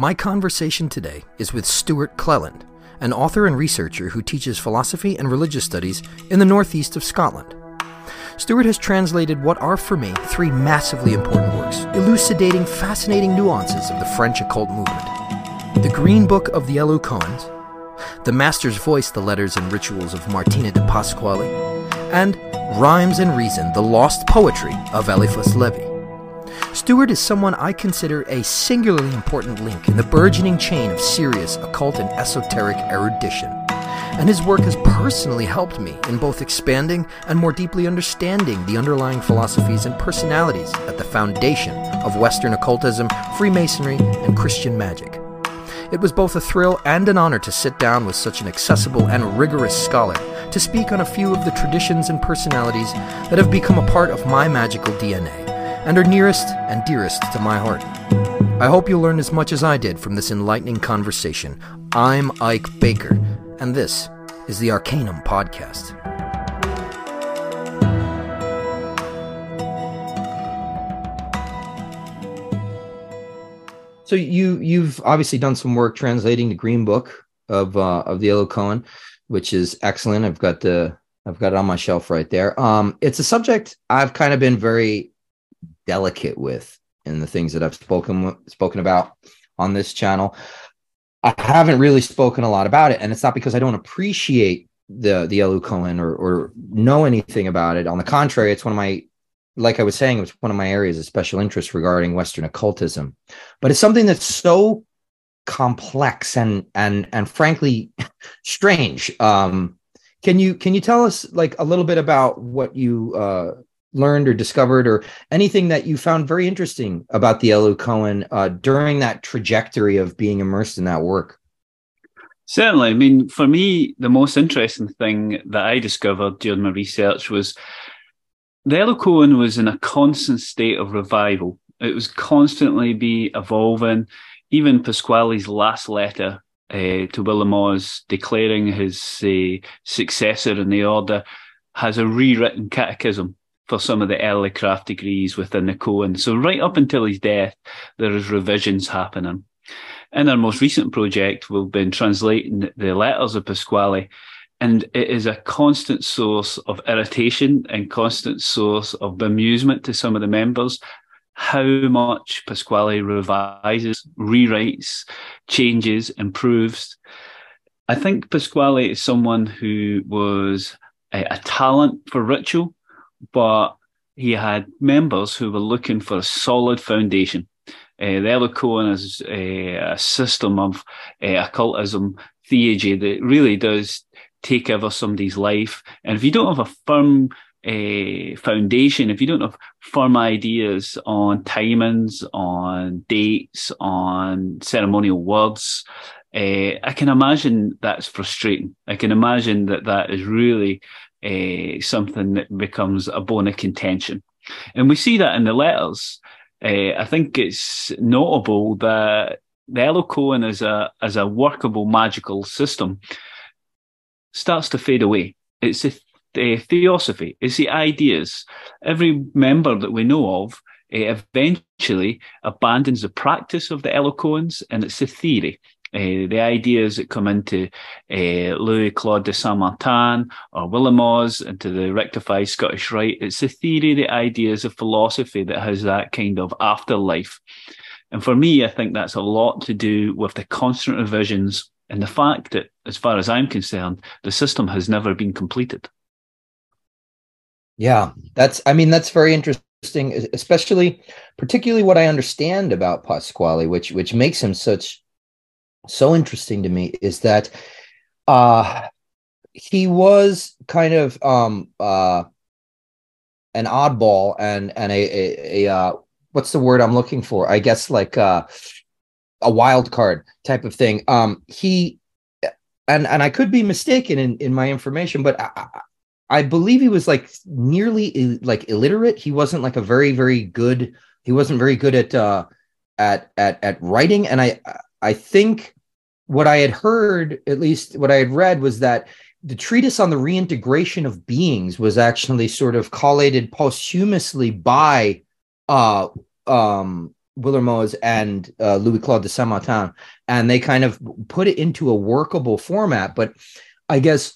My conversation today is with Stewart Clelland, an author and researcher who teaches philosophy and religious studies in the northeast of Scotland. Stewart has translated what are for me three massively important works, elucidating fascinating nuances of the French occult movement The Green Book of the Elus Coens, The Master's Voice, the Letters and Rituals of Martinez de Pasqually, and Rhymes and Reason, the Lost Poetry of Eliphas Levi. Stewart is someone I consider a singularly important link in the burgeoning chain of serious occult and esoteric erudition. And his work has personally helped me in both expanding and more deeply understanding the underlying philosophies and personalities at the foundation of Western occultism, Freemasonry, and Christian magic. It was both a thrill and an honor to sit down with such an accessible and rigorous scholar to speak on a few of the traditions and personalities that have become a part of my magical DNA and are nearest and dearest to my heart. I hope you'll learn as much as I did from this enlightening conversation. I'm Ike Baker, and this is the Arcanum Podcast. So you you've obviously done some work translating the Green Book of uh, of the Elus Coen, which is excellent. I've got the I've got it on my shelf right there. Um, it's a subject I've kind of been very delicate with in the things that I've spoken spoken about on this channel. I haven't really spoken a lot about it, and it's not because I don't appreciate the the Elus Coen or or know anything about it. On the contrary, it's one of my like I was saying, it's one of my areas of special interest regarding Western occultism. But it's something that's so complex and and and frankly strange. Um, can you can you tell us like a little bit about what you uh, learned or discovered or anything that you found very interesting about the Elus Coen uh, during that trajectory of being immersed in that work? Certainly. I mean, for me, the most interesting thing that I discovered during my research was the Elus Coen was in a constant state of revival. It was constantly be evolving. Even Pasqually's last letter uh, to Willermoz declaring his uh, successor in the order has a rewritten catechism for some of the early craft degrees within the Coen. So right up until his death, there is revisions happening. In our most recent project, we've been translating the letters of Pasqually, and it is a constant source of irritation and constant source of bemusement to some of the members how much Pasqually revises, rewrites, changes, improves. I think Pasqually is someone who was a, a talent for ritual but he had members who were looking for a solid foundation. Uh, the Elus Coen is a, a system of uh, occultism, theology that really does take over somebody's life. And if you don't have a firm foundation, if you don't have firm ideas on timings, on dates, on ceremonial words, uh, I can imagine that's frustrating. I can imagine that that is really uh, something that becomes a bone of contention. And we see that in the letters. Uh, I think it's notable that the Elus Coen as a as a workable magical system starts to fade away. It's the, the theosophy, it's the ideas. Every member that we know of uh, eventually abandons the practice of the Elus Coens and it's the theory. Uh, the ideas that come into uh, Louis Claude de Saint Martin or Willermoz into the rectified Scottish Rite. It's the theory, the ideas of philosophy that has that kind of afterlife. And for me, I think that's a lot to do with the constant revisions and the fact that, as far as I'm concerned, the system has never been completed. Yeah, that's, I mean, that's very interesting, especially, particularly what I understand about Pasqually, which, which makes him such so interesting to me is that uh he was kind of um uh an oddball and and a a, a uh what's the word I'm looking for? I guess like uh a wild card type of thing. Um he and and I could be mistaken in in my information, but I, I believe he was like nearly like illiterate. He wasn't like a very very good. He wasn't very good at uh at at at writing, and I I think what I had heard, at least what I had read, was that the treatise on the reintegration of beings was actually sort of collated posthumously by uh, um, Willermoz and uh, Louis Claude de Saint Martin, and they kind of put it into a workable format. But I guess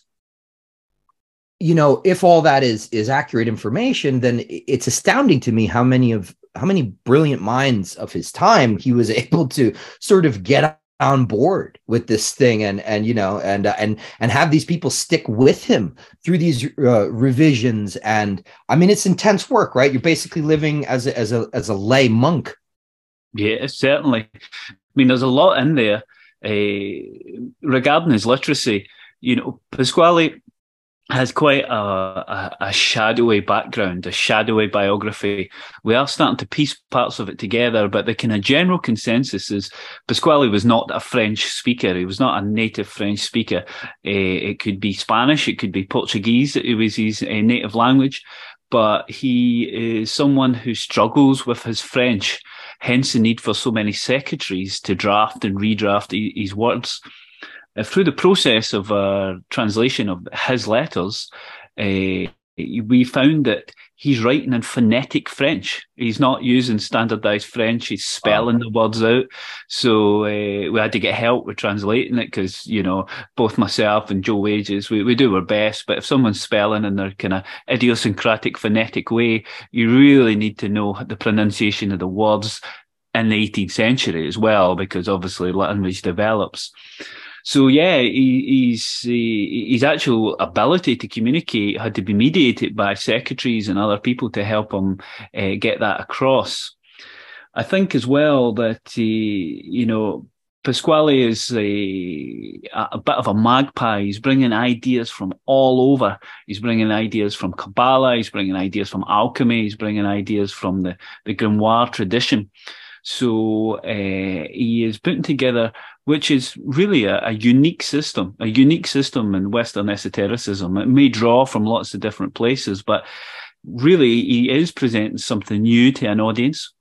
you know if all that is is accurate information, then it's astounding to me how many of how many brilliant minds of his time he was able to sort of get on board with this thing and and you know and uh, and and have these people stick with him through these uh, revisions. And i mean it's intense work right? You're basically living as a, as a as a lay monk. Yeah certainly. I mean there's a lot in there uh, regarding his literacy. You know pasqually has quite a, a, a, shadowy background, a shadowy biography. We are starting to piece parts of it together, but the kind of general consensus is Pasqually was not a French speaker. He was not a native French speaker. Uh, it could be Spanish, it could be Portuguese. It was his uh, native language, but he is someone who struggles with his French. Hence the need for so many secretaries to draft and redraft his words through the process of uh, translation of his letters, uh, we found that he's writing in phonetic French. He's not using standardized French. He's spelling the words out. So uh, we had to get help with translating it because, you know, both myself and Joe Wages, we, we do our best. But if someone's spelling in their kind of idiosyncratic phonetic way, you really need to know the pronunciation of the words in the 18th century as well, because obviously language develops. So yeah, he, he's he, his actual ability to communicate had to be mediated by secretaries and other people to help him uh, get that across. I think as well that he, you know Pasqually is a, a bit of a magpie. He's bringing ideas from all over. He's bringing ideas from Kabbalah. He's bringing ideas from alchemy. He's bringing ideas from the, the grimoire tradition. So uh, he is putting together, which is really a, a, unique system, a unique system in Western esotericism. It may draw from lots of different places, but really he is presenting something new to an audience.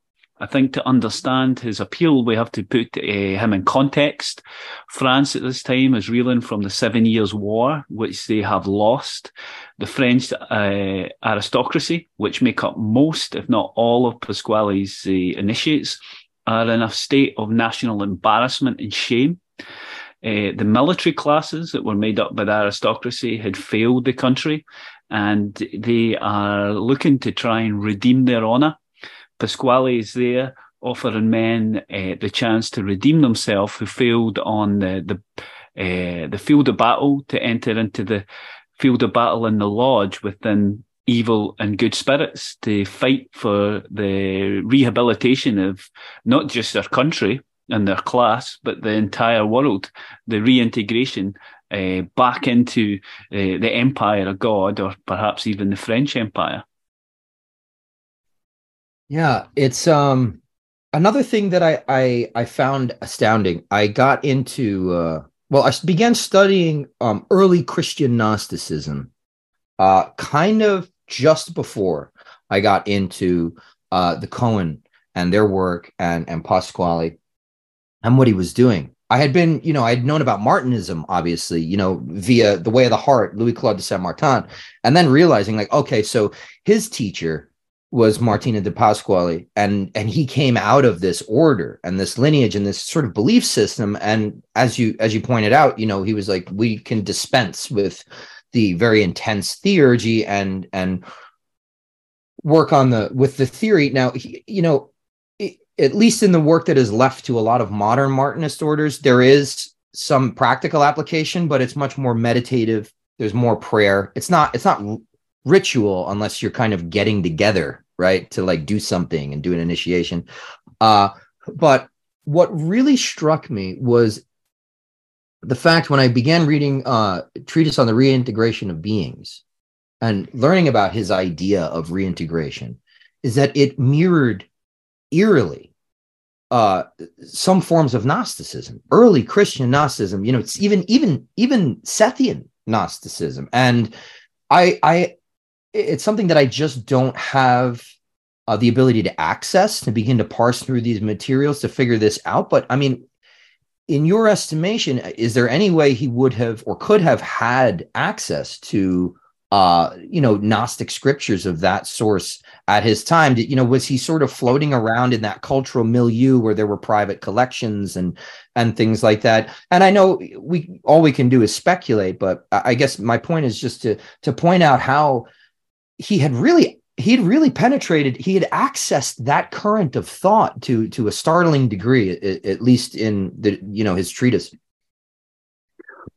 I think to understand his appeal, we have to put uh, him in context. France at this time is reeling from the Seven Years' War, which they have lost. The French uh, aristocracy, which make up most, if not all, of Pasqually's uh, initiates, are in a state of national embarrassment and shame. Uh, the military classes that were made up by the aristocracy had failed the country and they are looking to try and redeem their honour Pasqually is there offering men uh, the chance to redeem themselves who failed on the the, uh, the field of battle to enter into the field of battle in the lodge within evil and good spirits to fight for the rehabilitation of not just their country and their class, but the entire world, the reintegration uh, back into uh, the empire of God or perhaps even the French Empire. Yeah, it's um another thing that I I I found astounding. I got into uh well, I began studying um early Christian Gnosticism uh kind of just before I got into uh the Coen and their work and and Pasqually and what he was doing. I had been, you know, I had known about Martinism, obviously, you know, via the way of the heart, Louis Claude de Saint Martin, and then realizing, like, okay, so his teacher was Martinez de Pasqually, and and he came out of this order and this lineage and this sort of belief system. And as you as you pointed out, you know, he was like, we can dispense with the very intense theurgy and and work on the with the theory. Now, you know, it, at least in the work that is left to a lot of modern Martinist orders, there is some practical application, but it's much more meditative. There's more prayer. It's not. It's not ritual unless you're kind of getting together right to like do something and do an initiation uh but what really struck me was the fact when i began reading uh treatise on the reintegration of beings and learning about his idea of reintegration is that it mirrored eerily uh some forms of gnosticism early christian gnosticism you know it's even even even sethian gnosticism and i i it's something that I just don't have uh, the ability to access to begin to parse through these materials to figure this out. But I mean, in your estimation, is there any way he would have or could have had access to uh, you know, Gnostic scriptures of that source at his time? Did, you know, was he sort of floating around in that cultural milieu where there were private collections and and things like that? And I know we all we can do is speculate, but I guess my point is just to to point out how he had really he had really penetrated he had accessed that current of thought to to a startling degree at, at least in the you know his treatise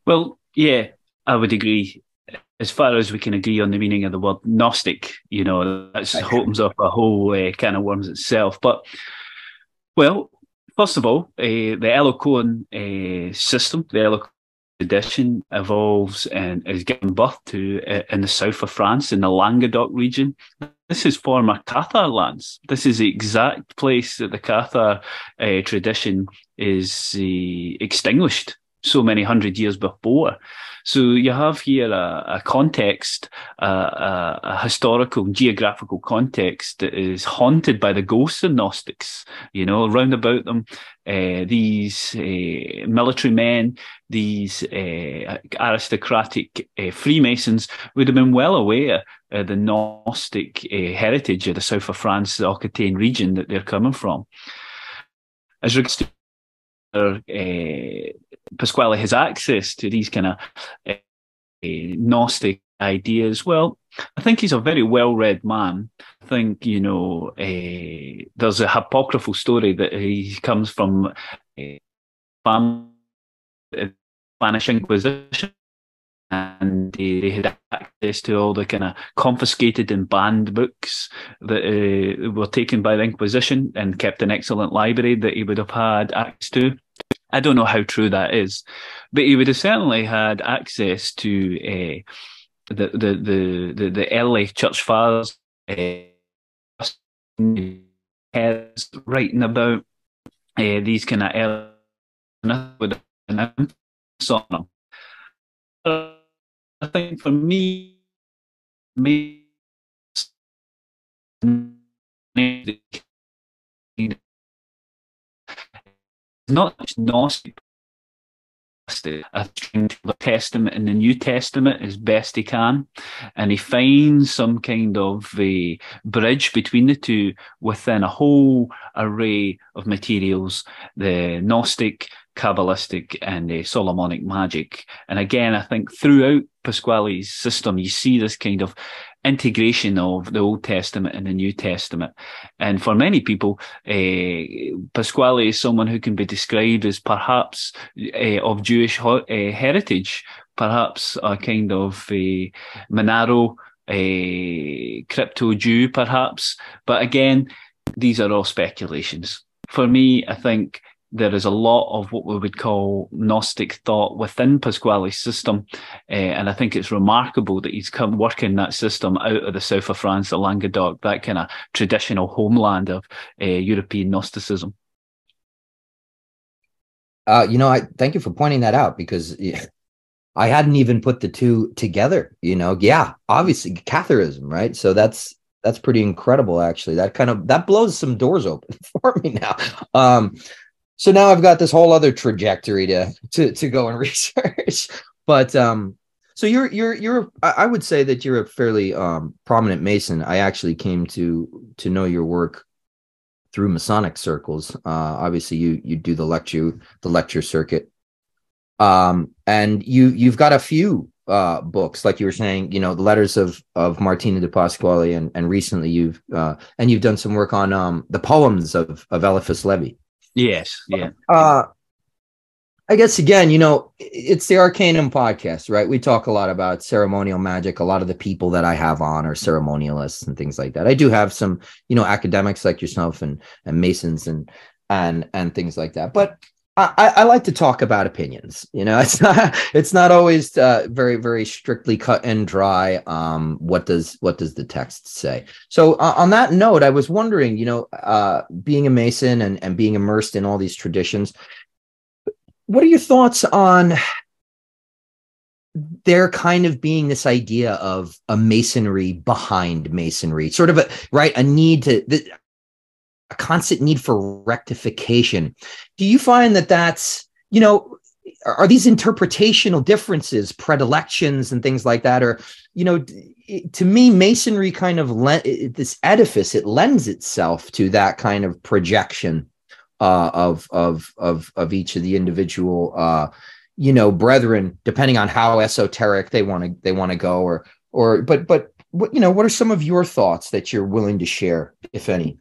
well yeah i would agree as far as we can agree on the meaning of the word Gnostic, you know, that opens up a whole uh, can of worms itself. But, well, first of all, uh, the Elus Coen uh, system, the Tradition evolves and is given birth to uh, in the south of France, in the Languedoc region. This is former Cathar lands. This is the exact place that the Cathar uh, tradition is uh, extinguished so many hundred years before. So you have here a, a context, a, a, historical, geographical context that is haunted by the ghosts of Gnostics. You know, round about them, uh, these uh, military men, these uh, aristocratic Freemasons would have been well aware of the Gnostic heritage of the south of France, the Aquitaine region that they're coming from. As regards to Pasqually has access to these kind of uh, Gnostic ideas. Well, I think he's a very well read man. I think, you know, uh, there's a apocryphal story that he comes from uh, Spanish Inquisition and they had access to all the kind of confiscated and banned books that uh, were taken by the Inquisition and kept an excellent library that he would have had access to. I don't know how true that is, but he would have certainly had access to uh, the, the, the the the early church fathers uh, writing about uh, these kind of an on them. I think for me, me not just Gnostic. I think the Testament and the New Testament as best he can, and he finds some kind of a bridge between the two within a whole array of materials: the Gnostic, Kabbalistic, and the Solomonic magic. And again, I think throughout Pasqually's system, you see this kind of integration of the Old Testament and the New Testament. And for many people, uh, Pasqually is someone who can be described as perhaps uh, of Jewish uh, heritage, perhaps a kind of a Marrano, crypto Jew, perhaps. But again, these are all speculations. For me, I think there is a lot of what we would call Gnostic thought within Pasqually's system. Uh, and I think it's remarkable that he's come working that system out of the south of France, the Languedoc, that kind of traditional homeland of uh, European Gnosticism. Uh, you know, I thank you for pointing that out because I hadn't even put the two together. You know, yeah, obviously Catharism, right? So that's that's pretty incredible, actually. That kind of that blows some doors open for me now. Um, so now I've got this whole other trajectory to to to go and research. but um, so you're you're you're I would say that you're a fairly um prominent Mason. I actually came to to know your work through Masonic circles. Uh, obviously you you do the lecture the lecture circuit. Um, and you you've got a few uh books like you were saying you know the letters of of martinez de pasqually and and recently you've uh and you've done some work on um the poems of of eliphas levi Yes. Yeah. Uh, I guess again, you know, it's the Arcanum podcast, right? We talk a lot about ceremonial magic. A lot of the people that I have on are ceremonialists and things like that. I do have some, you know, academics like yourself and and masons and and and things like that. But I, I, like to talk about opinions. You know, it's not it's not always uh, very very strictly cut and dry. Um, what does what does the text say? So uh, on that note, I was wondering, you know, uh, being a Mason and and being immersed in all these traditions, what are your thoughts on there kind of being this idea of a masonry behind masonry, sort of a right a need to. A constant need for rectification. Do you find that that's, you know, are these interpretational differences, predilections, and things like that? Or you know, to me, masonry kind of le- this edifice it lends itself to that kind of projection uh, of of of of each of the individual uh, you know brethren, depending on how esoteric they want to they want to go, or or but but what you know what are some of your thoughts that you're willing to share, if any?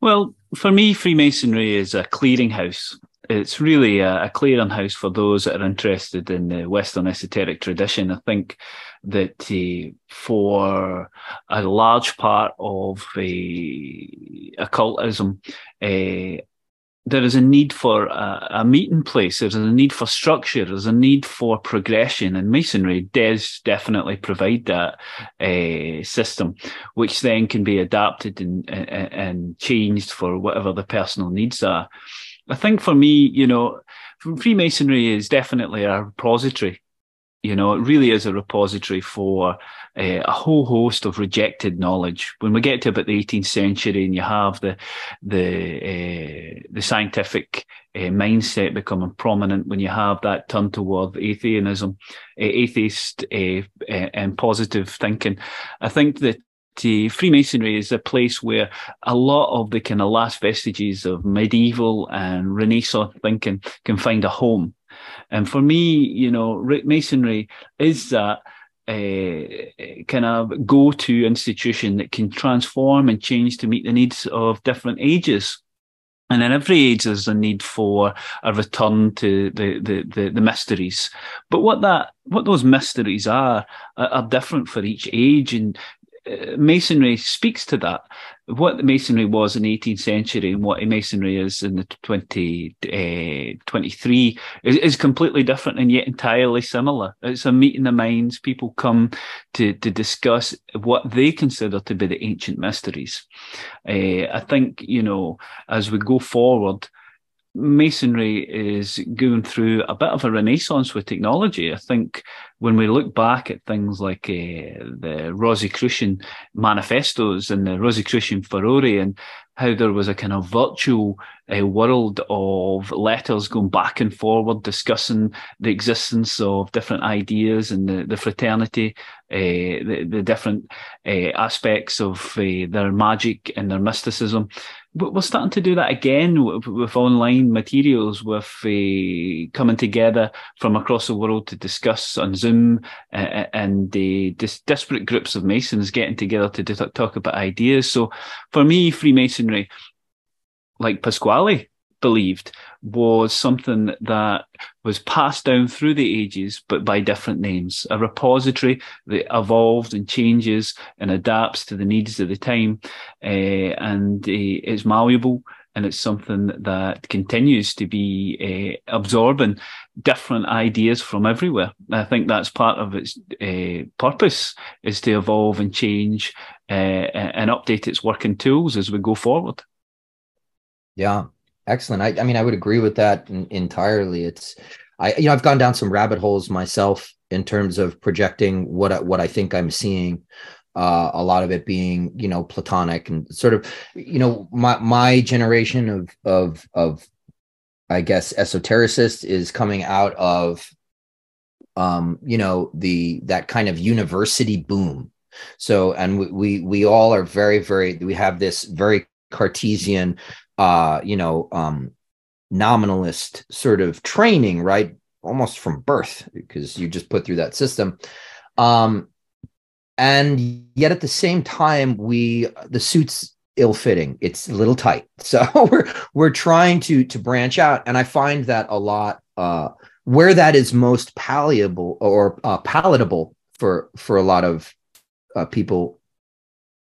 Well, for me, Freemasonry is a clearinghouse it's really a, a clearinghouse for those that are interested in the Western esoteric tradition. I think that uh, for a large part of uh, occultism, uh, there is a need for a, a, meeting place. There's a need for structure. There's a need for progression, and masonry does definitely provide that uh, system, which then can be adapted and, and, and changed for whatever the personal needs are. I think for me, you know, Freemasonry is definitely a repository. You know, it really is a repository for uh, a whole host of rejected knowledge. When we get to about the 18th century, and you have the the uh, the scientific uh, mindset becoming prominent, when you have that turn toward atheism, atheist and positive thinking, I think that Freemasonry is a place where a lot of the kind of last vestiges of medieval and Renaissance thinking can find a home. And for me, you know, Masonry is that uh, kind of go-to institution that can transform and change to meet the needs of different ages. And in every age, there's a need for a return to the, the, the, the mysteries. But what that, what those mysteries are, are, are different for each age. And uh, masonry speaks to that. What the masonry was in the 18th century and what masonry is in the 2023 20, uh, is, is, completely different and yet entirely similar. It's a meeting of minds. People come to, to discuss what they consider to be the ancient mysteries. Uh, I think, you know, as we go forward, masonry is going through a bit of a renaissance with technology. I think when we look back at things like uh, the Rosicrucian manifestos and the Rosicrucian furore and how there was a kind of virtual uh, world of letters going back and forward discussing the existence of different ideas and the, the fraternity, uh, the, the different aspects of their magic and their mysticism we're starting to do that again with, with online materials, with uh, coming together from across the world to discuss on Zoom, uh, and uh, dis- disparate groups of Masons getting together to talk about ideas. So, for me, Freemasonry, like Pasqually, believed was something that was passed down through the ages, but by different names. A repository that evolved and changes and adapts to the needs of the time, uh, and uh, it's malleable. And it's something that continues to be uh, absorbing different ideas from everywhere. I think that's part of its purpose is to evolve and change and update its working tools as we go forward. Yeah, Excellent. I, I mean, I would agree with that entirely. It's, I, you know, I've gone down some rabbit holes myself in terms of projecting what I, what I think I'm seeing. Uh, a lot of it being, you know, platonic and sort of, you know, my my generation of of of, I guess, esotericist is coming out of, um, you know, the that kind of university boom. So, and we we, we all are very very we have this very Cartesian uh, you know, um, nominalist sort of training, right? Almost from birth, because you just put through that system. Um, and yet at the same time, we the suits ill-fitting. It's a little tight. So we're we're trying to to branch out. And I find that a lot uh where that is most palatable or uh, palatable for for a lot of uh, people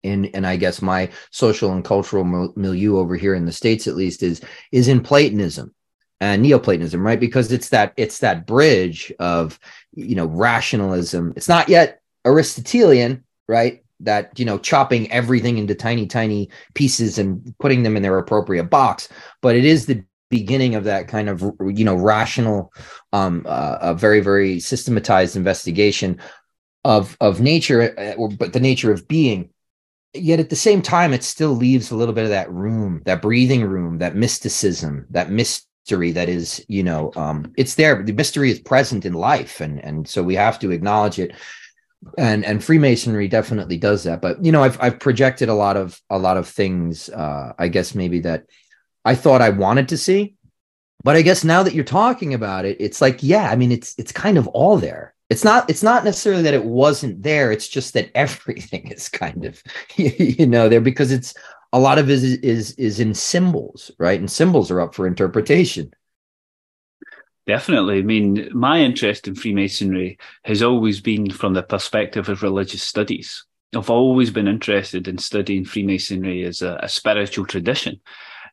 in and I guess my social and cultural milieu over here in the states at least is is in Platonism and Neoplatonism, right? Because it's that it's that bridge of you know rationalism. It's not yet Aristotelian, right? That you know chopping everything into tiny tiny pieces and putting them in their appropriate box, but it is the beginning of that kind of you know rational um uh, a very very systematized investigation of of nature uh, but the nature of being yet at the same time it still leaves a little bit of that room that breathing room that mysticism that mystery that is you know um it's there the mystery is present in life and and so we have to acknowledge it. And and freemasonry definitely does that but you know i've i've projected a lot of a lot of things uh i guess maybe that i thought i wanted to see but i guess now that you're talking about it it's like yeah i mean it's it's kind of all there it's not it's not necessarily that it wasn't there it's just that everything is kind of you know there because it's a lot of is is, is in symbols right and symbols are up for interpretation Definitely. I mean, my interest in Freemasonry has always been from the perspective of religious studies. I've always been interested in studying Freemasonry as a, a spiritual tradition.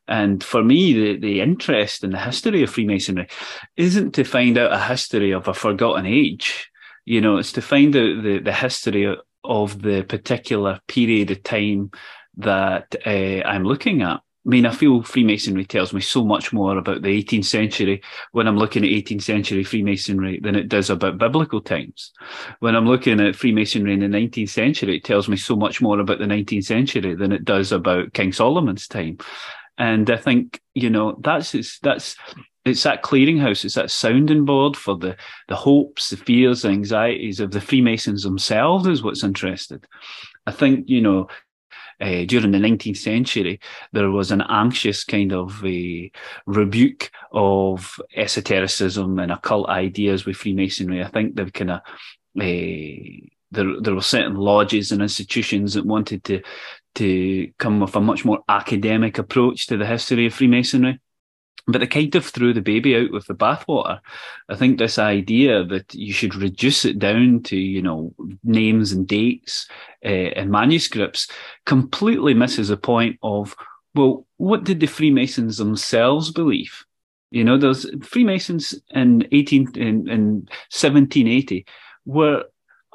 And for me, the, the interest in the history of Freemasonry isn't to find out a history of a forgotten age. You know, it's to find out the, the history of the particular period of time that uh, I'm looking at. I mean, I feel Freemasonry tells me so much more about the 18th century when I'm looking at 18th century Freemasonry than it does about biblical times. When I'm looking at Freemasonry in the 19th century, it tells me so much more about the 19th century than it does about King Solomon's time. And I think, you know, that's, it's, that's, it's that clearinghouse, it's that sounding board for the, the hopes, the fears, the anxieties of the Freemasons themselves is what's interested. I think, you know, uh, during the 19th century, there was an anxious kind of a rebuke of esotericism and occult ideas with Freemasonry. I think they've kind of uh, there there were certain lodges and institutions that wanted to to come with a much more academic approach to the history of Freemasonry but they kind of threw the baby out with the bathwater. I think this idea that you should reduce it down to, you know, names and dates uh, and manuscripts completely misses the point of, well, what did the Freemasons themselves believe? You know, those Freemasons in 18, in, in 1780 were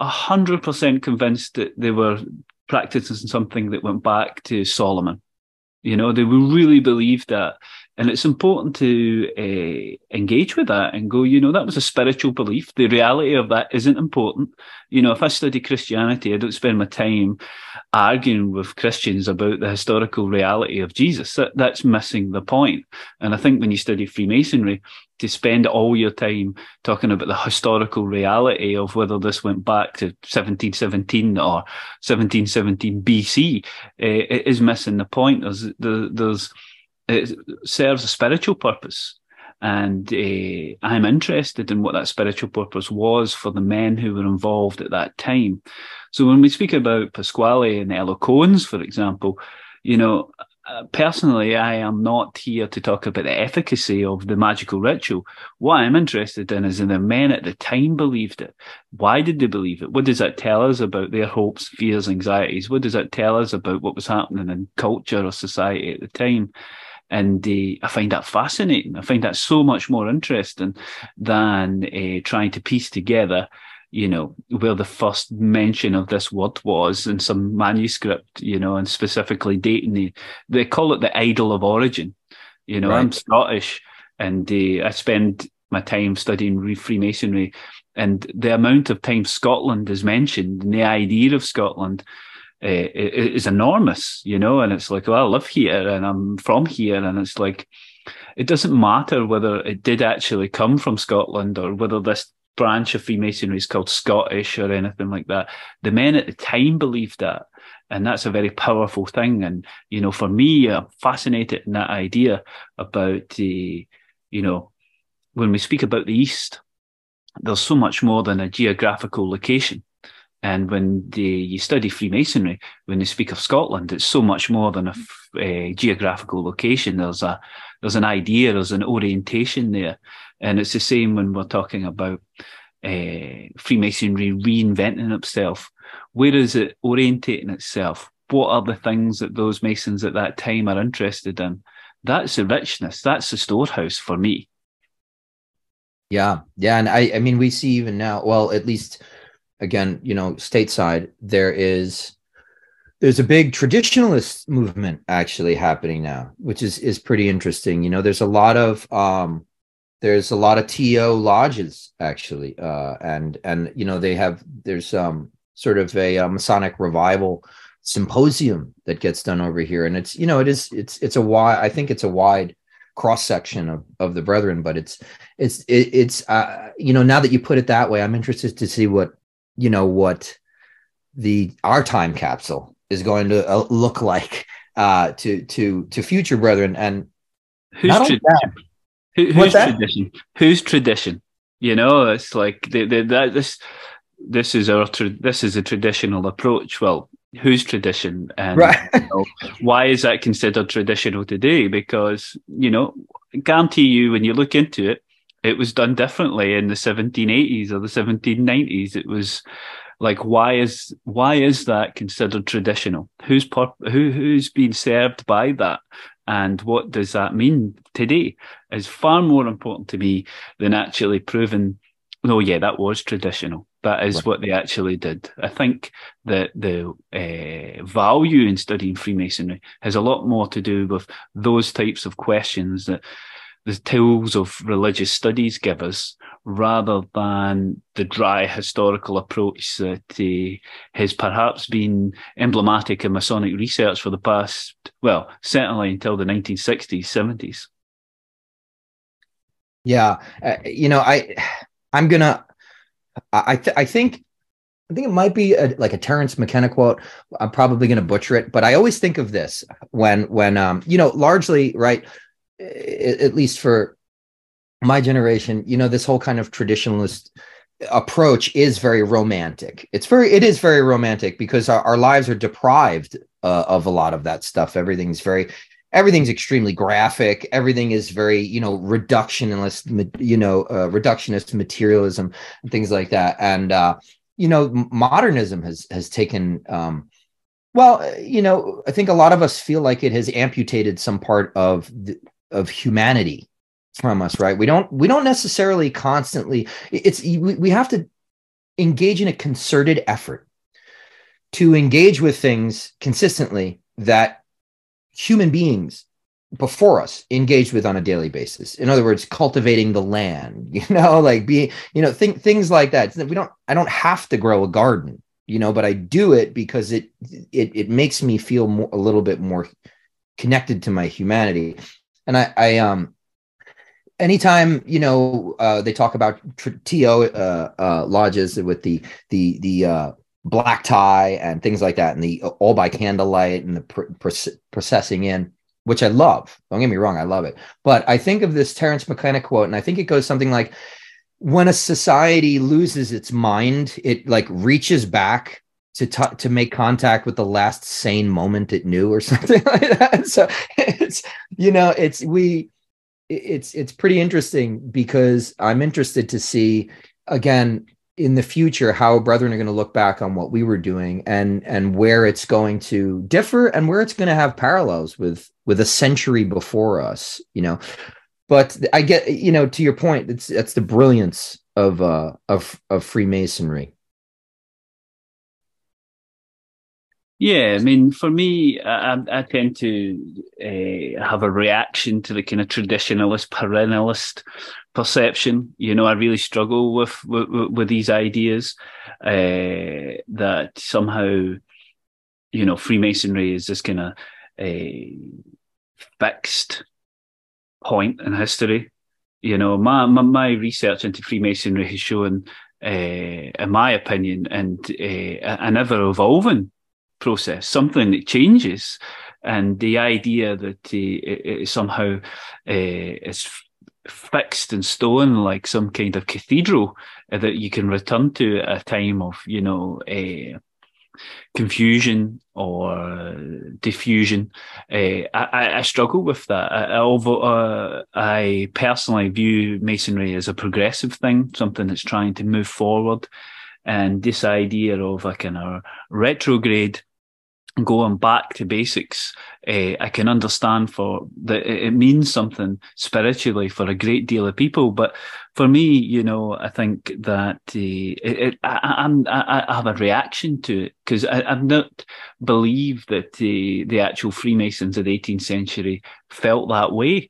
hundred percent convinced that they were practicing something that went back to Solomon. You know, they really believed that and it's important to uh, engage with that and go, you know, that was a spiritual belief. The reality of that isn't important. You know, if I study Christianity, I don't spend my time arguing with Christians about the historical reality of Jesus. That, that's missing the point. And I think when you study Freemasonry, to spend all your time talking about the historical reality of whether this went back to 1717 or 1717 BC, uh, it is missing the point. There's, there's, it serves a spiritual purpose. And uh, I'm interested in what that spiritual purpose was for the men who were involved at that time. So when we speak about Pasqually and Elus Coens, for example, you know, uh, personally, I am not here to talk about the efficacy of the magical ritual. What I'm interested in is in the men at the time believed it. Why did they believe it? What does that tell us about their hopes, fears, anxieties? What does that tell us about what was happening in culture or society at the time? And uh, I find that fascinating. I find that so much more interesting than uh, trying to piece together, you know, where the first mention of this word was in some manuscript, you know, and specifically dating the, they call it the idol of origin. You know, right. I'm Scottish and uh, I spend my time studying Freemasonry and the amount of time Scotland is mentioned and the idea of Scotland Uh, is enormous, you know, and it's like, well, I live here and I'm from here, and it's like, it doesn't matter whether it did actually come from Scotland or whether this branch of Freemasonry is called Scottish or anything like that. The men at the time believed that. And that's a very powerful thing. And, you know, for me, I'm fascinated in that idea about the, you know, when we speak about the East, there's so much more than a geographical location. And when you study Freemasonry, when they speak of Scotland, it's so much more than a, a geographical location. There's a there's an idea, there's an orientation there, and it's the same when we're talking about uh, Freemasonry reinventing itself. Where is it orientating itself? What are the things that those Masons at that time are interested in? That's the richness. That's the storehouse for me. Yeah, yeah, and I, I mean, we see even now. Well, at least again, you know, stateside, there is there's a big traditionalist movement actually happening now, which is is pretty interesting. You know, there's a lot of um there's a lot of TO lodges actually, uh, and and you know they have there's um sort of a, a Masonic revival symposium that gets done over here, and it's you know it is it's it's a wide I think it's a wide cross section of of the brethren, but it's it's it, it's uh, you know now that you put it that way, I'm interested to see what you know what the our time capsule is going to uh, look like uh, to to to future brethren and who's tradition? Who, who's tradition? Who's tradition? You know, it's like the, the, that this this is our tra- this is a traditional approach. Well, whose tradition and right. you know, why is that considered traditional today? Because you know, guarantee you when you look into it, it was done differently in the 1780s or the 1790s. It was like why is why is that considered traditional? Who's who who's being served by that? And what does that mean today is far more important to me than actually proving, oh yeah, that was traditional. That is right. what they actually did. I think that the uh, value in studying Freemasonry has a lot more to do with those types of questions that the tools of religious studies give us rather than the dry historical approach that uh, has perhaps been emblematic in Masonic research for the past, well, certainly until the 1960s, 70s. Yeah, uh, you know, I, I'm gonna, I, th- I think, I think it might be a, like a Terence McKenna quote. I'm probably gonna butcher it, but I always think of this when, when, um, you know, largely right at least for my generation, you know, this whole kind of traditionalist approach is very romantic. It's very, it is very romantic because our, our lives are deprived uh, of a lot of that stuff. Everything's very, everything's extremely graphic. Everything is very, you know, reductionist, you know, uh, reductionist materialism and things like that. And, uh, you know, modernism has has taken um, well, you know, I think a lot of us feel like it has amputated some part of the, of humanity from us right? We don't we don't necessarily constantly it's we, we have to engage in a concerted effort to engage with things consistently that human beings before us engaged with on a daily basis. In other words cultivating the land you know like being you know think things like that. We don't i don't have to grow a garden you know but i do it because it it, it makes me feel more, a little bit more connected to my humanity and I, I um, anytime you know uh, they talk about to uh, uh, lodges with the the the uh, black tie and things like that, and the uh, all by candlelight and the pr- pr- processing in, which I love. Don't get me wrong, I love it. But I think of this Terence McKenna quote, and I think it goes something like, "When a society loses its mind, it like reaches back to t- to make contact with the last sane moment it knew or something like that. So it's you know it's we it's it's pretty interesting because i'm interested to see again in the future how brethren are going to look back on what we were doing and and where it's going to differ and where it's going to have parallels with with a century before us you know. But i get you know to your point it's that's the brilliance of uh of of freemasonry Yeah, I mean, for me, I, I tend to uh, have a reaction to the kind of traditionalist, perennialist perception. You know, I really struggle with with, with these ideas uh, that somehow, you know, Freemasonry is this kind of a fixed point in history. You know, my, my, my research into Freemasonry has shown, uh, in my opinion, and an ever evolving process, something that changes. And the idea that uh, it, it somehow uh, is fixed in stone, like some kind of cathedral uh, that you can return to at a time of, you know, uh, confusion or diffusion. Uh, I, I, struggle with that. I, although uh, I personally view masonry as a progressive thing, something that's trying to move forward. And this idea of a kind of retrograde going back to basics, uh, I can understand for that it means something spiritually for a great deal of people. But for me, you know, I think that uh, it, it, I, I, I, have a reaction to it because I, have not believed that uh, the actual Freemasons of the 18th century felt that way.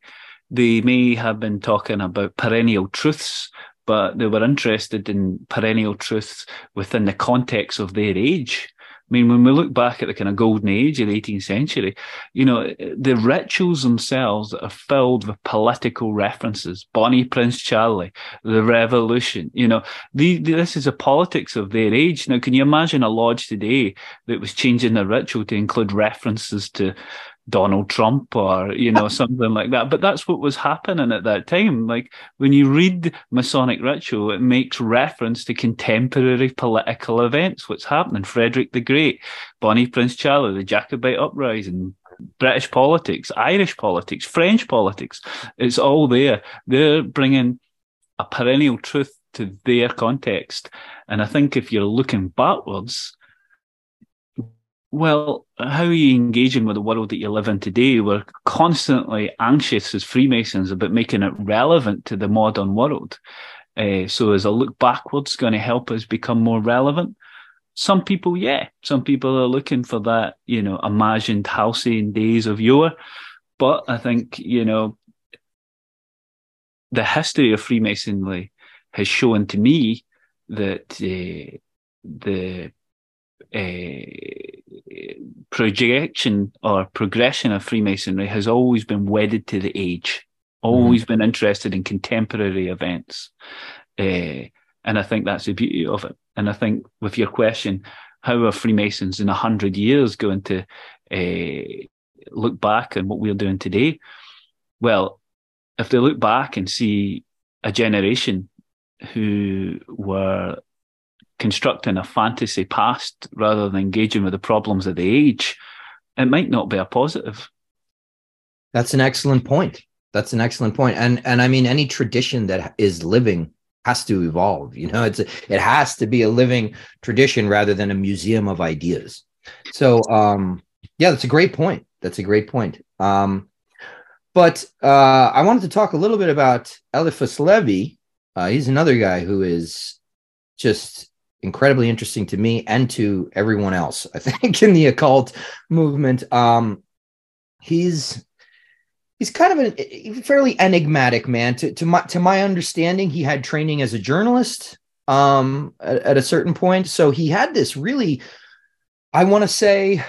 They may have been talking about perennial truths, but they were interested in perennial truths within the context of their age mean, when we look back at the kind of golden age of the 18th century, you know, the rituals themselves are filled with political references. Bonnie Prince Charlie, the revolution, you know, the, the, this is the politics of their age. Now, can you imagine a lodge today that was changing their ritual to include references to Donald Trump or, you know, something like that. But that's what was happening at that time. Like when you read Masonic ritual, it makes reference to contemporary political events, what's happening. Frederick the Great, Bonnie Prince Charlie, the Jacobite uprising, British politics, Irish politics, French politics. It's all there. They're bringing a perennial truth to their context. And I think if you're looking backwards, well, how are you engaging with the world that you live in today? We're constantly anxious as Freemasons about making it relevant to the modern world. Uh, so is a look backwards going to help us become more relevant? Some people, yeah. Some people are looking for that, you know, imagined halcyon days of yore. But I think, you know, the history of Freemasonry has shown to me that uh, the uh, projection or progression of Freemasonry has always been wedded to the age, always mm. been interested in contemporary events. Uh, and I think that's the beauty of it. And I think with your question, how are Freemasons in a hundred years going to uh, look back on what we're doing today? Well, if they look back and see a generation who were constructing a fantasy past rather than engaging with the problems of the age, it might not be a positive. That's an excellent point. That's an excellent point. And and I mean any tradition that is living has to evolve. You know, it's it has to be a living tradition rather than a museum of ideas. So um yeah, that's a great point. That's a great point. Um but uh I wanted to talk a little bit about Eliphas Levi. Uh, he's another guy who is just incredibly interesting to me and to everyone else. I think in the occult movement, um, he's he's kind of a fairly enigmatic man. To to my to my understanding, he had training as a journalist um, at, at a certain point, so he had this really, I want to say,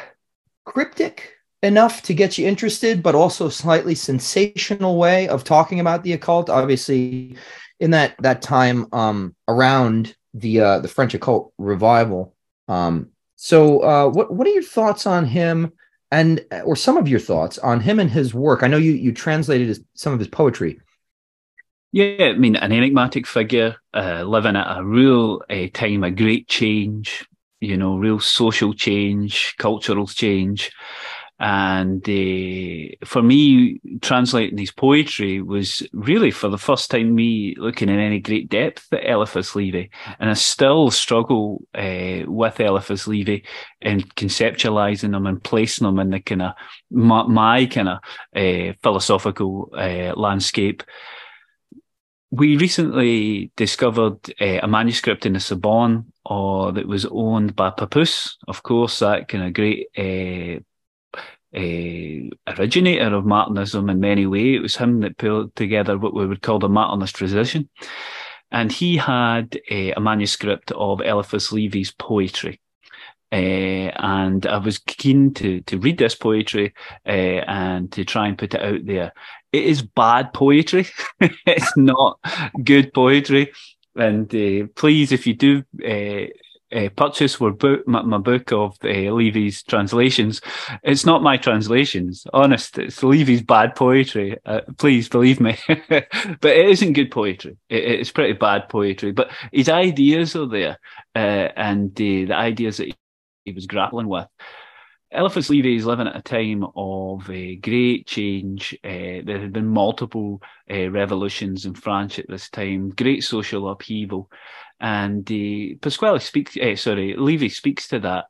cryptic enough to get you interested, but also slightly sensational way of talking about the occult. Obviously, in that that time um, around the uh, the French occult revival. Um, so, uh, what what are your thoughts on him, and or some of your thoughts on him and his work? I know you you translated his, some of his poetry. Yeah, I mean, an enigmatic figure, uh, living at a real uh, time a great change, you know, real social change, cultural change. And uh, for me, translating his poetry was really for the first time me looking in any great depth at Eliphas Levi. And I still struggle uh, with Eliphas Levi and conceptualizing them and placing them in the kind of my, my kind of uh, philosophical landscape we recently discovered uh, a manuscript in the Sorbonne or that was owned by Papus, of course, that kind of great uh, originator of Martinism in many ways. It was him that pulled together what we would call the Martinist tradition. And he had uh, a manuscript of Eliphas Levi's poetry. Uh, and I was keen to to read this poetry uh, and to try and put it out there. It is bad poetry. it's not good poetry. And uh, please, if you do uh, purchase were book, my, my, book of uh, Levi's translations. It's not my translations, honest. It's Levi's bad poetry. Uh, please believe me. but it isn't good poetry. It, it's pretty bad poetry. But his ideas are there, uh, and the ideas that he, he was grappling with. Eliphas Levi is living at a time of uh, great change. Uh, there had been multiple uh, revolutions in France at this time, great social upheaval. And uh, Pasqually speaks, uh, sorry, Levi speaks to that.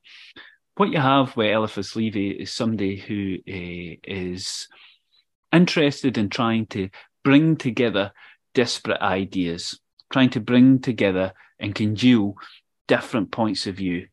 What you have with Eliphas Levi is somebody who uh, is interested in trying to bring together disparate ideas, trying to bring together and congeal different points of view.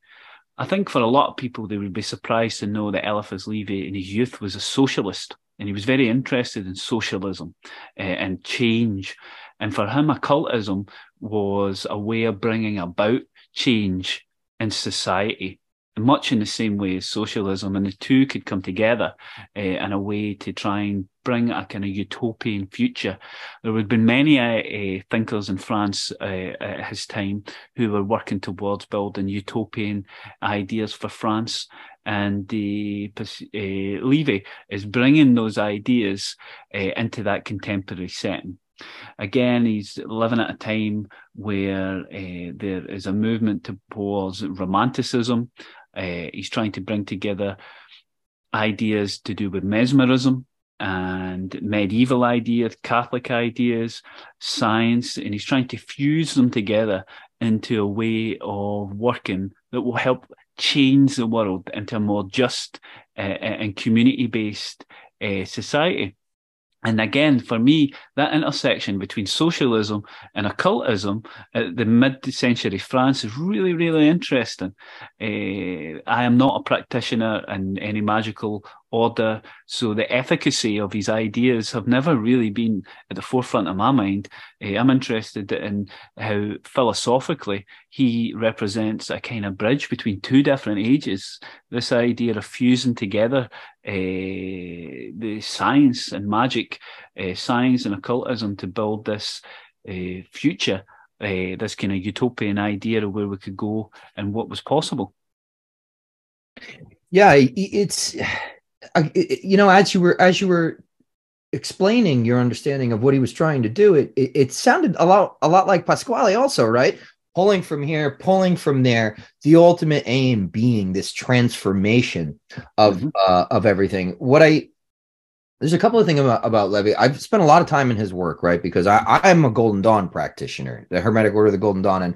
I think for a lot of people, they would be surprised to know that Eliphas Levi in his youth was a socialist and he was very interested in socialism uh, and change. And for him, occultism was a way of bringing about change in society. much in the same way as socialism, and the two could come together uh, in a way to try and bring a kind of utopian future. There had been many uh, thinkers in France uh, at his time who were working towards building utopian ideas for France. And the Levi is bringing those ideas into that contemporary setting. Again, he's living at a time where uh, there is a movement towards romanticism. Uh, he's trying to bring together ideas to do with mesmerism and medieval ideas, Catholic ideas, science, and he's trying to fuse them together into a way of working that will help change the world into a more just uh, and community based uh, society. And again, for me, that intersection between socialism and occultism at the mid-century France is really, really interesting. Uh, I am not a practitioner in any magical order. So the efficacy of his ideas have never really been at the forefront of my mind. Uh, I'm interested in how philosophically he represents a kind of bridge between two different ages. This idea of fusing together uh, the science and magic, uh, science and occultism to build this future. this kind of utopian idea of where we could go and what was possible. Yeah, it's you know, as you were as you were explaining your understanding of what he was trying to do, it, it, it sounded a lot a lot like Pasqually, also, right? Pulling from here, pulling from there. The ultimate aim being this transformation of mm-hmm. uh, of everything. What I there's a couple of things about, about Levi. I've spent a lot of time in his work, right? Because I, I'm a Golden Dawn practitioner, the Hermetic Order of the Golden Dawn, and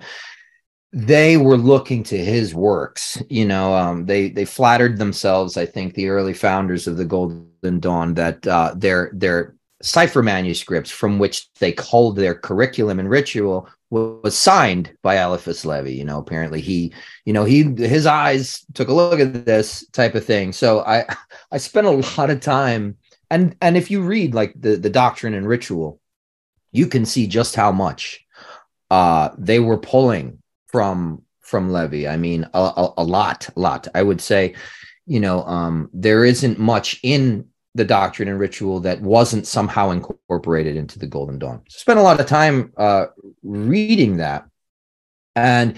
they were looking to his works you know um, they they flattered themselves i think the early founders of the golden dawn that uh, their their cipher manuscripts from which they culled their curriculum and ritual was signed by Eliphas Levi. You know, apparently he, you know, he his eyes took a look at this type of thing. So I I spent a lot of time and and if you read like the the doctrine and ritual, you can see just how much uh they were pulling from from Levi. I mean, a, a, a lot, a lot. I would say, you know, um, there isn't much in the doctrine and ritual that wasn't somehow incorporated into the Golden Dawn. So spent a lot of time uh, reading that, and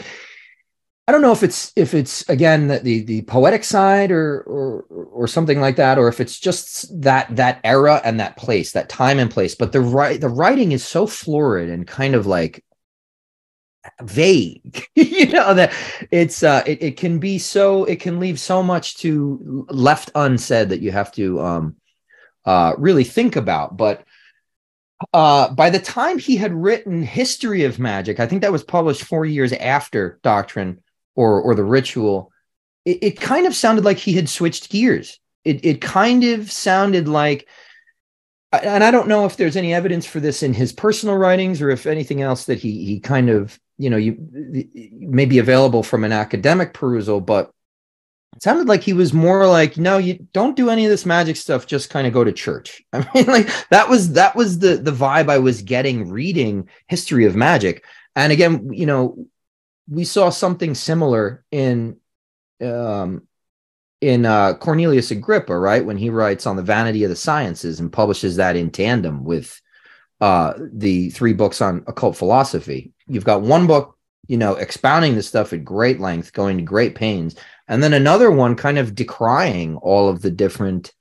I don't know if it's if it's again the the, the poetic side or, or or something like that, or if it's just that that era and that place, that time and place. But the right the writing is so florid and kind of like vague you know that it's uh it, it can be so it can leave so much to left unsaid that you have to um uh really think about but uh by the time he had written history of magic i think that was published four years after doctrine or or the ritual it, it kind of sounded like he had switched gears. It it kind of sounded like and I don't know if there's any evidence for this in his personal writings or if anything else that he he kind of you know you may be available from an academic perusal but it sounded like he was more like no you don't do any of this magic stuff just kind of go to church i mean like that was that was the the vibe i was getting reading history of magic and again you know we saw something similar in um in uh, Cornelius Agrippa, right? When he writes on the vanity of the sciences and publishes that in tandem with uh, the three books on occult philosophy. You've got one book, you know, expounding the stuff at great length, going to great pains, and then another one kind of decrying all of the different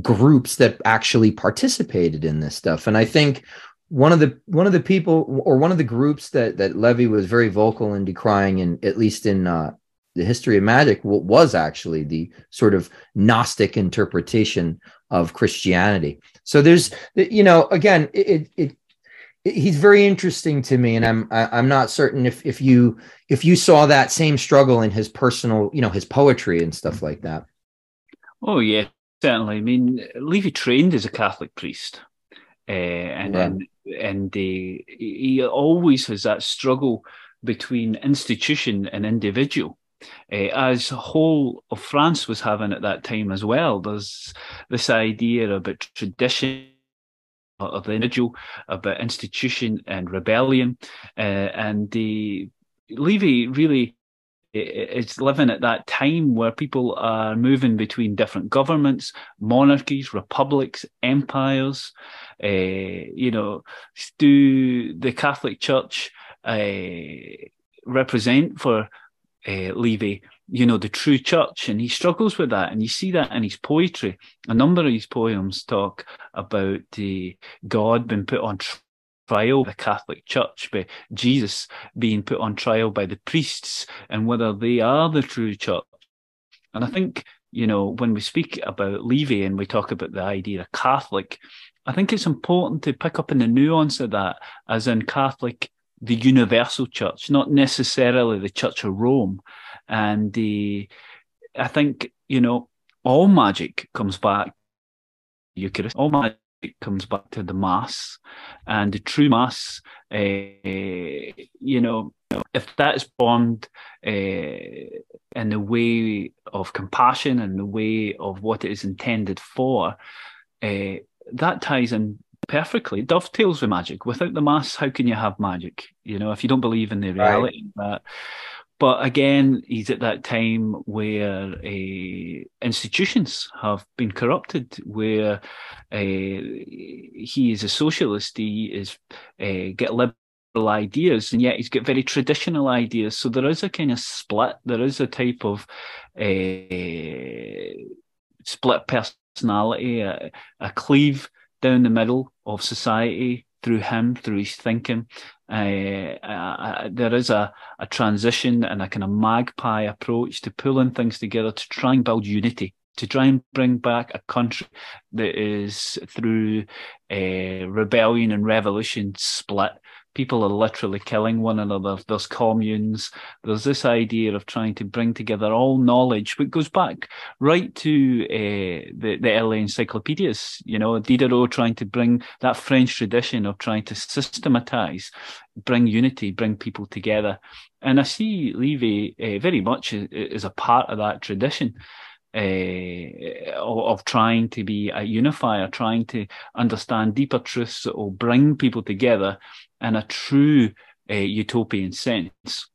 groups that actually participated in this stuff. And I think one of the one of the people or one of the groups that that Levi was very vocal in decrying, and at least in uh, the history of magic was actually the sort of Gnostic interpretation of Christianity. So there's, you know, again, it, it, it he's very interesting to me, and I'm I, am i am not certain if if you if you saw that same struggle in his personal, you know, his poetry and stuff like that. Oh yeah, certainly. I mean, Levi trained as a Catholic priest, uh, and yeah. and and the, he always has that struggle between institution and individual uh, as whole of France was having at that time as well. There's this idea about tradition of the individual, about institution and rebellion, uh, and the Levi really it's living at that time where people are moving between different governments, monarchies, republics, empires. Uh, you know, do the Catholic Church uh, represent for uh, Levi, you know, the true church? And he struggles with that. And you see that in his poetry. A number of his poems talk about the God being put on trial the Catholic Church, by Jesus being put on trial by the priests, and whether they are the true church. And I think, you know, when we speak about Levi and we talk about the idea of Catholic, I think it's important to pick up in the nuance of that, as in Catholic, the universal church, not necessarily the Church of Rome. And I think, you know, all magic comes back Eucharist. All magic comes back to the mass and the true mass uh, you know if that's formed uh, in the way of compassion and the way of what it is intended for uh, that ties in perfectly it dovetails with magic without the mass how can you have magic you know if you don't believe in the reality right. that but again, he's at that time where uh, institutions have been corrupted, where uh, he is a socialist, he is uh, get liberal ideas, and yet he's got very traditional ideas. So there is a kind of split. There is a type of split personality, a, a cleave down the middle of society through him, through his thinking. Uh, uh, there is a, a transition and a kind of magpie approach to pulling things together to try and build unity, to try and bring back a country that is through uh, rebellion and revolution split people are literally killing one another. There's communes. There's this idea of trying to bring together all knowledge, which goes back right to uh, the, the early encyclopedias. You know, Diderot trying to bring that French tradition of trying to systematize, bring unity, bring people together. And I see Levi uh, very much as a part of that tradition. Uh, of trying to be a unifier, trying to understand deeper truths that will bring people together in a true uh, utopian sense.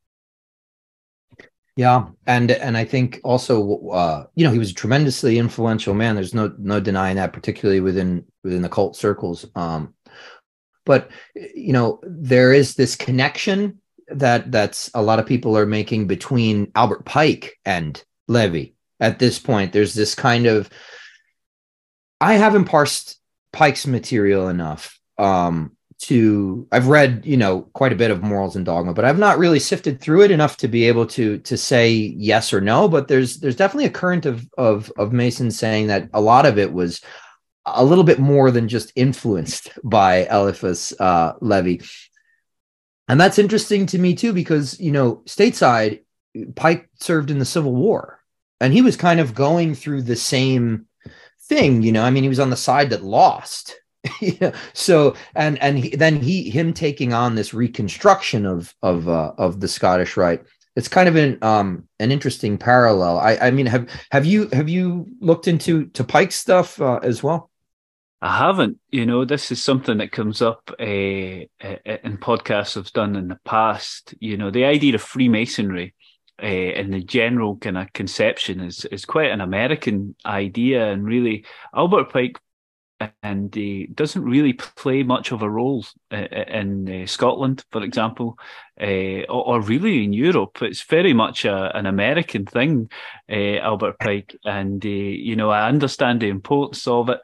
Yeah, and and I think also, uh, you know, he was a tremendously influential man. There's no no denying that, particularly within within the cult circles. Um, but you know, there is this connection that that's a lot of people are making between Albert Pike and Levi at this point. There's this kind of I haven't parsed Pike's material enough um, to I've read, you know, quite a bit of morals and dogma, but I've not really sifted through it enough to be able to to say yes or no. But there's there's definitely a current of of of Mason saying that a lot of it was a little bit more than just influenced by Eliphas uh, Levi. And that's interesting to me too, because you know, stateside, Pike served in the Civil War, and he was kind of going through the same thing. You know, I mean, he was on the side that lost yeah. So and and he, then he him taking on this reconstruction of of uh, of the Scottish Rite. It's kind of an um an interesting parallel. I I mean have have you have you looked into to Pike stuff uh, as well? I haven't. You know, this is something that comes up uh, in podcasts I've done in the past. You know, the idea of Freemasonry uh, and the general kind of conception is is quite an American idea, and really Albert Pike and uh, doesn't really play much of a role uh, in uh, Scotland, for example, or, really in Europe. It's very much a, an American thing, Albert Pike, and you know I understand the importance of it.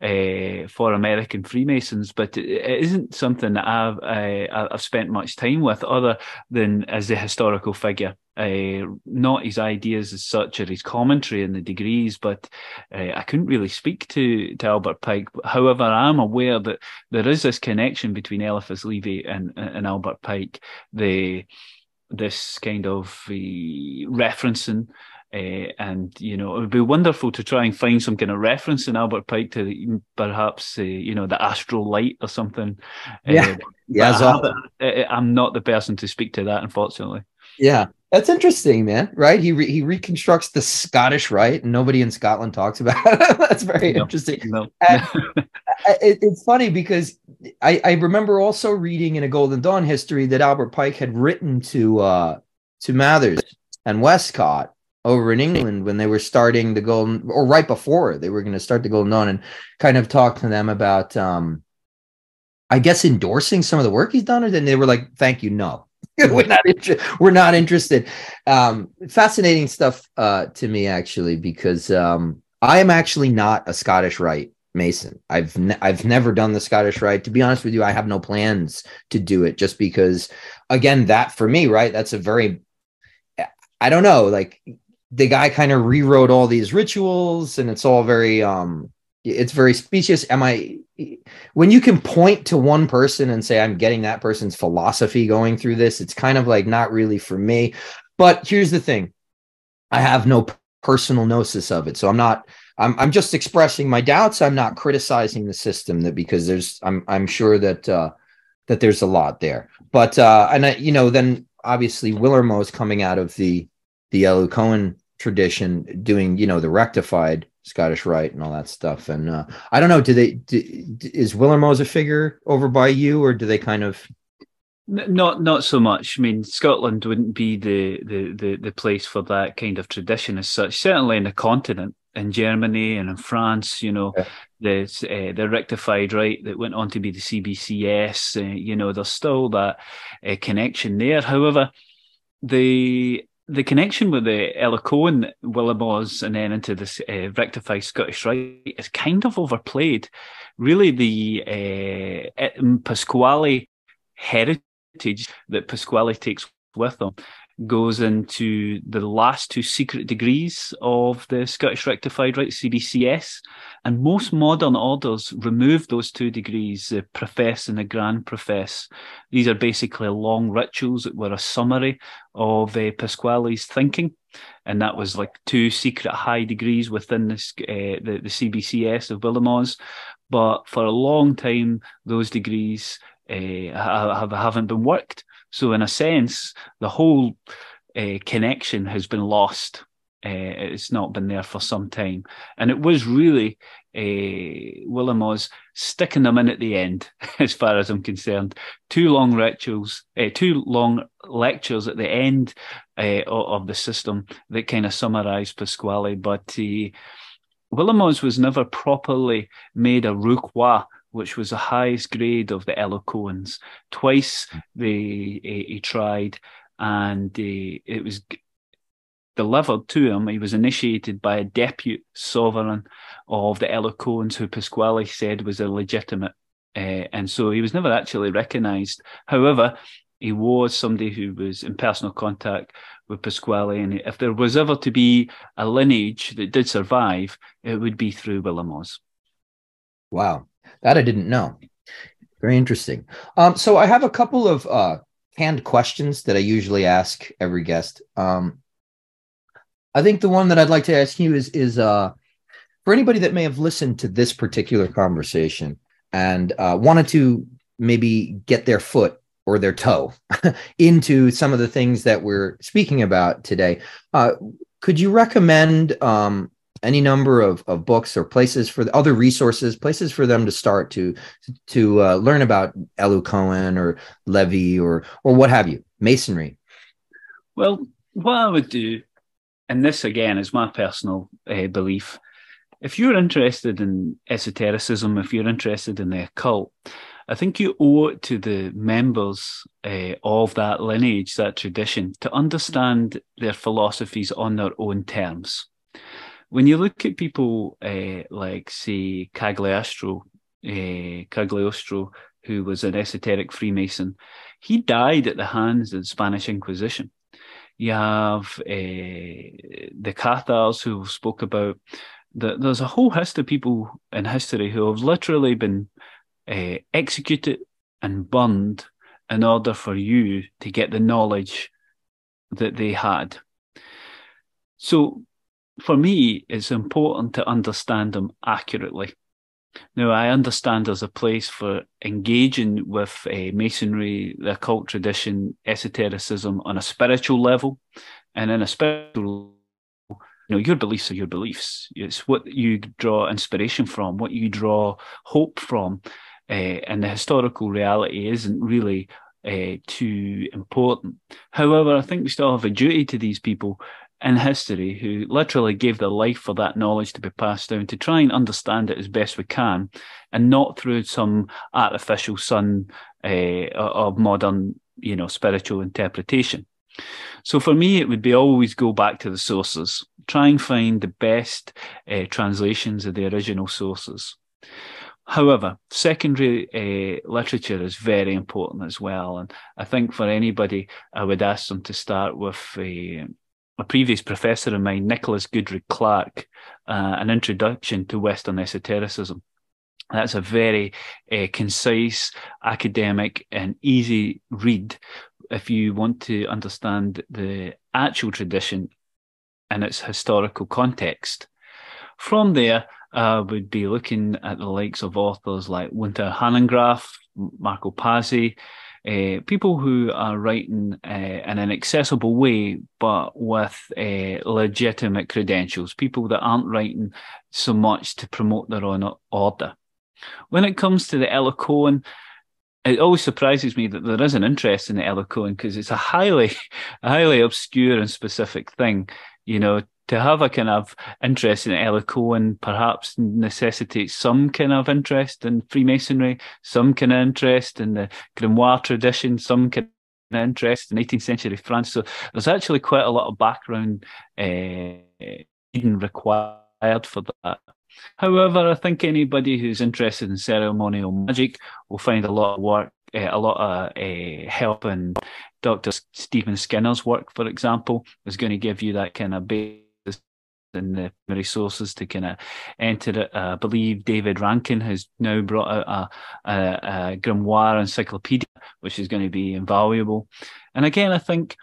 For American Freemasons, but it, it isn't something that I've I've spent much time with, other than as a historical figure uh, not his ideas as such or his commentary in the degrees, but uh, I couldn't really speak to, to Albert Pike. However, I'm aware that there is this connection between Eliphas Levi and, and Albert Pike. The this kind of uh, referencing. Uh, and you know it would be wonderful to try and find some kind of reference in Albert Pike to perhaps uh, you know the astral light or something. Yeah, yeah. I am not the person to speak to that, unfortunately. Yeah, that's interesting, man. Right? He re- he reconstructs the Scottish Rite, and nobody in Scotland talks about it. That's very no, interesting. No. it, it's funny because I, I remember also reading in a Golden Dawn history that Albert Pike had written to uh, to Mathers and Westcott over in England when they were starting the Golden, or right before they were going to start the Golden Dawn, and kind of talk to them about, um, I guess, endorsing some of the work he's done, or then they were like, "Thank you, no." we're not inter- we're not interested. Um, fascinating stuff uh, to me actually because um, I am actually not a Scottish Rite Mason. I've ne- I've never done the Scottish Rite. To be honest with you, I have no plans to do it just because again that for me, right? That's a very I don't know, like the guy kind of rewrote all these rituals and it's all very um it's very specious. Am I when you can point to one person and say I'm getting that person's philosophy going through this, it's kind of like not really for me. But here's the thing. I have no personal gnosis of it. So I'm not I'm I'm just expressing my doubts. I'm not criticizing the system that because there's I'm I'm sure that uh that there's a lot there. But uh and I, you know then obviously Willermoz is coming out of the the Elu Coen tradition doing you know the rectified Scottish Rite and all that stuff. And uh, I don't know, do they do, is Willermoz a figure over by you, or do they kind of? Not not so much. I mean, Scotland wouldn't be the, the the the place for that kind of tradition as such. Certainly in the continent, in Germany and in France, you know, yeah. the uh, the rectified right that went on to be the CBCS. Uh, you know, there's still that uh, connection there. However, the the connection with the Elus Coen, Willermoz, and then into this uh, rectified Scottish Rite is kind of overplayed. Really, the uh, Pasqually heritage that Pasqually takes with him goes into the last two secret degrees of the Scottish Rectified Rite, CBCS. And most modern orders remove those two degrees, the profess and the grand profess. These are basically long rituals that were a summary of uh, Pasqually's thinking. And that was like two secret high degrees within this, uh, the, the CBCS of Willermoz. But for a long time, those degrees uh, have, haven't been worked. So, in a sense, the whole uh, connection has been lost. Uh, it's not been there for some time. And it was really uh, Willermoz sticking them in at the end, as far as I'm concerned. Two long rituals, uh, two long lectures at the end uh, of the system that kind of summarise Pasqually. But uh, Willermoz was never properly made a Réau-Croix which was the highest grade of the Elus Coens. Twice they he, he tried, and uh, it was delivered to him. He was initiated by a deputy sovereign of the Elus Coens, who Pasqually said was illegitimate, uh, and so he was never actually recognised. However, he was somebody who was in personal contact with Pasqually, and if there was ever to be a lineage that did survive, it would be through Willermoz. Wow. That I didn't know. Very interesting. Um, so I have a couple of uh, canned questions that I usually ask every guest. Um, I think the one that I'd like to ask you is is uh, for anybody that may have listened to this particular conversation and uh, wanted to maybe get their foot or their toe into some of the things that we're speaking about today. Uh, could you recommend um, any number of, of books or places for the, other resources, places for them to start to to uh, learn about Elu Coen or Levi or or what have you, Masonry. Well, what I would do, and this again is my personal uh, belief, if you're interested in esotericism, if you're interested in the occult, I think you owe it to the members uh, of that lineage, that tradition, to understand their philosophies on their own terms when you look at people uh, like, say, Cagliostro, uh, Cagliostro, who was an esoteric Freemason, he died at the hands of the Spanish Inquisition. You have uh, the Cathars who spoke about. There's a whole host of people in history who have literally been uh, executed and burned in order for you to get the knowledge that they had. So for me, it's important to understand them accurately. Now, I understand there's a place for engaging with uh, masonry, the occult tradition, esotericism on a spiritual level. And in a spiritual you know, your beliefs are your beliefs. It's what you draw inspiration from, what you draw hope from. Uh, and the historical reality isn't really uh, too important. However, I think we still have a duty to these people in history who literally gave their life for that knowledge to be passed down to try and understand it as best we can and not through some artificial sun uh, of modern you know spiritual interpretation so for me it would be always go back to the sources try and find the best uh, translations of the original sources However, secondary uh, literature is very important as well. And I think for anybody, I would ask them to start with a, a previous professor of mine, Nicholas Goodrick-Clarke, uh, An Introduction to Western Esotericism. That's a very uh, concise, academic, and easy read if you want to understand the actual tradition and its historical context. From there, uh, would be looking at the likes of authors like Wouter Hanegraaff, Marco Pasi, uh, people who are writing uh, in an accessible way, but with uh, legitimate credentials, people that aren't writing so much to promote their own order. When it comes to the Elus it always surprises me that there is an interest in the Elus because it's a highly, highly obscure and specific thing. You know, to have a kind of interest in Elus Coen perhaps necessitates some kind of interest in Freemasonry, some kind of interest in the grimoire tradition, some kind of interest in 18th century France. So there's actually quite a lot of background uh, required for that. However, I think anybody who's interested in ceremonial magic will find a lot of work, uh, a lot of uh, help in Dr. Stephen Skinner's work, for example, is going to give you that kind of base and the resources to kind of enter it. I believe David Rankine has now brought out a, a, a grimoire encyclopedia, which is going to be invaluable. And again, I think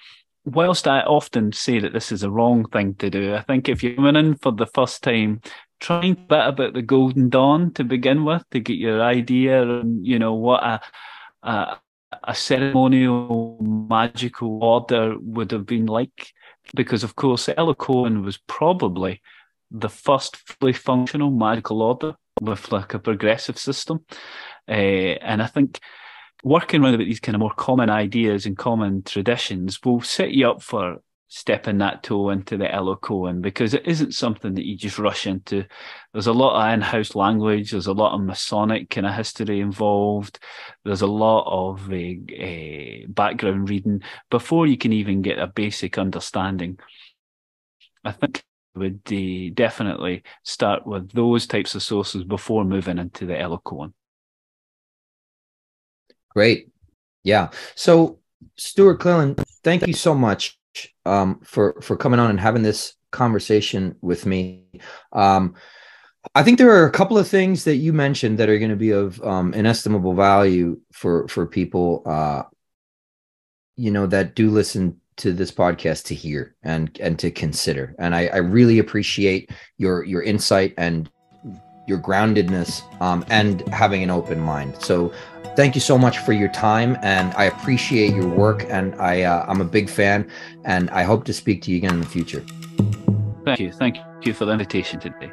whilst I often say that this is a wrong thing to do, I think if you're coming in for the first time, trying a bit about the Golden Dawn to begin with to get your idea and you know what a, a a ceremonial magical order would have been like because of course Elus was probably the first fully functional magical order with like a progressive system. Uh, and I think working around about these kind of more common ideas and common traditions will set you up for stepping that toe into the Elus Coen because it isn't something that you just rush into. There's a lot of in-house language. There's a lot of Masonic kind of history involved. There's a lot of uh, uh, background reading before you can even get a basic understanding. I think I would uh, definitely start with those types of sources before moving into the Elus Coen. Great. Yeah. So, Stewart Clelland, thank you so much um, for for coming on and having this conversation with me. Um, I think there are a couple of things that you mentioned that are going to be of um, inestimable value for for people, uh, you know, that do listen to this podcast to hear and and to consider. And I, I really appreciate your your insight and your groundedness um, and having an open mind. So thank you so much for your time and i appreciate your work and i uh, i'm a big fan and i hope to speak to you again in the future. Thank you. Thank you for the invitation today